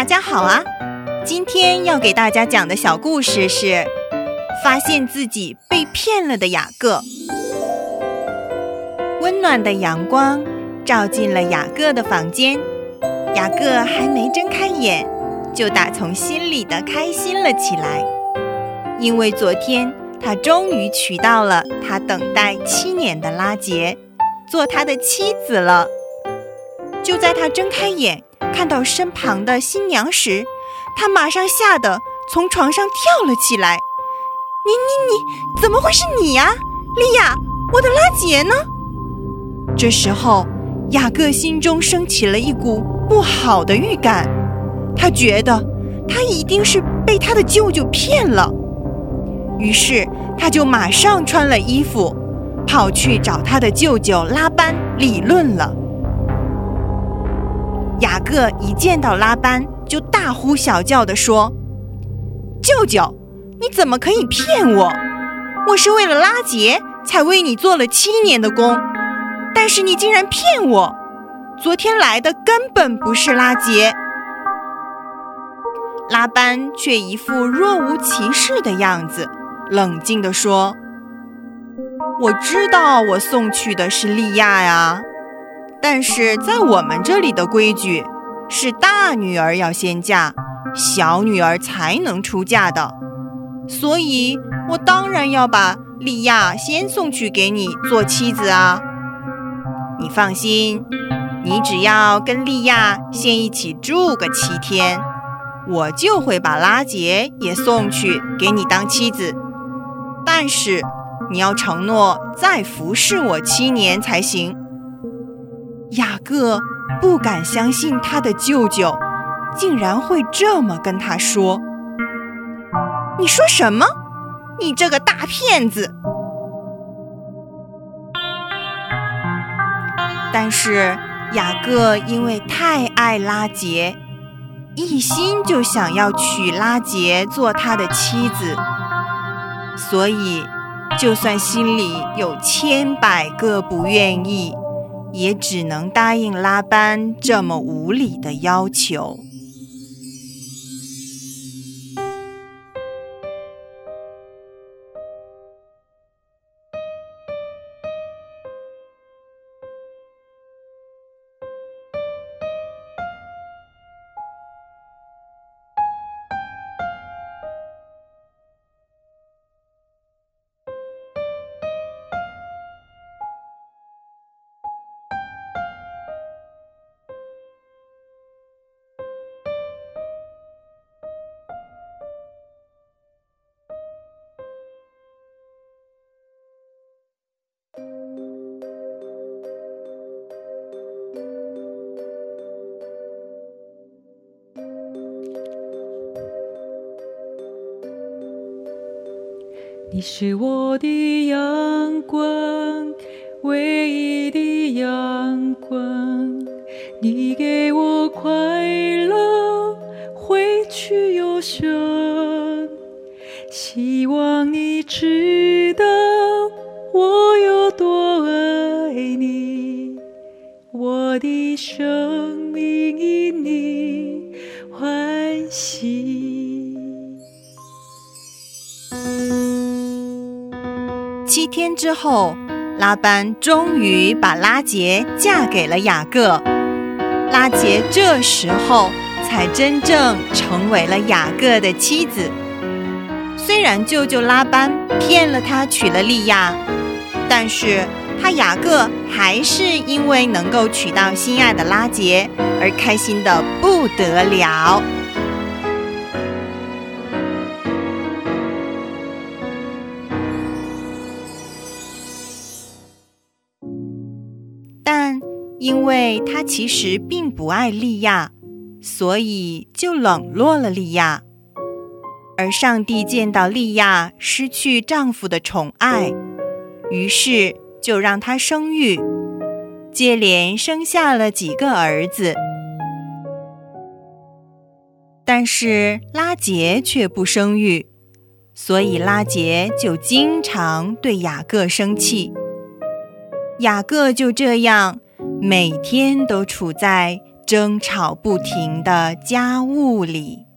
大家好啊！今天要给大家讲的小故事是发现自己被骗了的雅各。温暖的阳光照进了雅各的房间，雅各还没睁开眼，就打从心里的开心了起来，因为昨天他终于娶到了他等待七年的拉杰，做他的妻子了。就在他睁开眼，看到身旁的新娘时，他马上吓得从床上跳了起来。“你你你，怎么会是你呀，莉亚？我的拉杰呢？”这时候，雅各心中升起了一股不好的预感，他觉得他一定是被他的舅舅骗了。于是，他就马上穿了衣服，跑去找他的舅舅拉班理论了。雅各一见到拉班，就大呼小叫地说：“舅舅，你怎么可以骗我？我是为了拉杰才为你做了七年的工，但是你竟然骗我！昨天来的根本不是拉杰。”拉班却一副若无其事的样子，冷静地说：“我知道我送去的是利亚呀。”但是在我们这里的规矩是大女儿要先嫁，小女儿才能出嫁的，所以我当然要把利亚先送去给你做妻子啊。你放心，你只要跟利亚先一起住个七天，我就会把拉杰也送去给你当妻子。但是你要承诺再服侍我七年才行。雅各不敢相信他的舅舅竟然会这么跟他说：“你说什么？你这个大骗子！”但是雅各因为太爱拉杰，一心就想要娶拉杰做他的妻子，所以就算心里有千百个不愿意。也只能答应拉班这么无理的要求。你是我的阳光，唯一的阳光。你给我快乐，回去忧伤。希望你知道我有多爱你，我的生命因你欢喜。七天之后，拉班终于把拉杰嫁给了雅各。拉杰这时候才真正成为了雅各的妻子。虽然舅舅拉班骗了他娶了利亚，但是他雅各还是因为能够娶到心爱的拉杰而开心的不得了。因为他其实并不爱利亚，所以就冷落了利亚。而上帝见到利亚失去丈夫的宠爱，于是就让她生育，接连生下了几个儿子。但是拉杰却不生育，所以拉杰就经常对雅各生气。雅各就这样每天都处在争吵不停的家务里。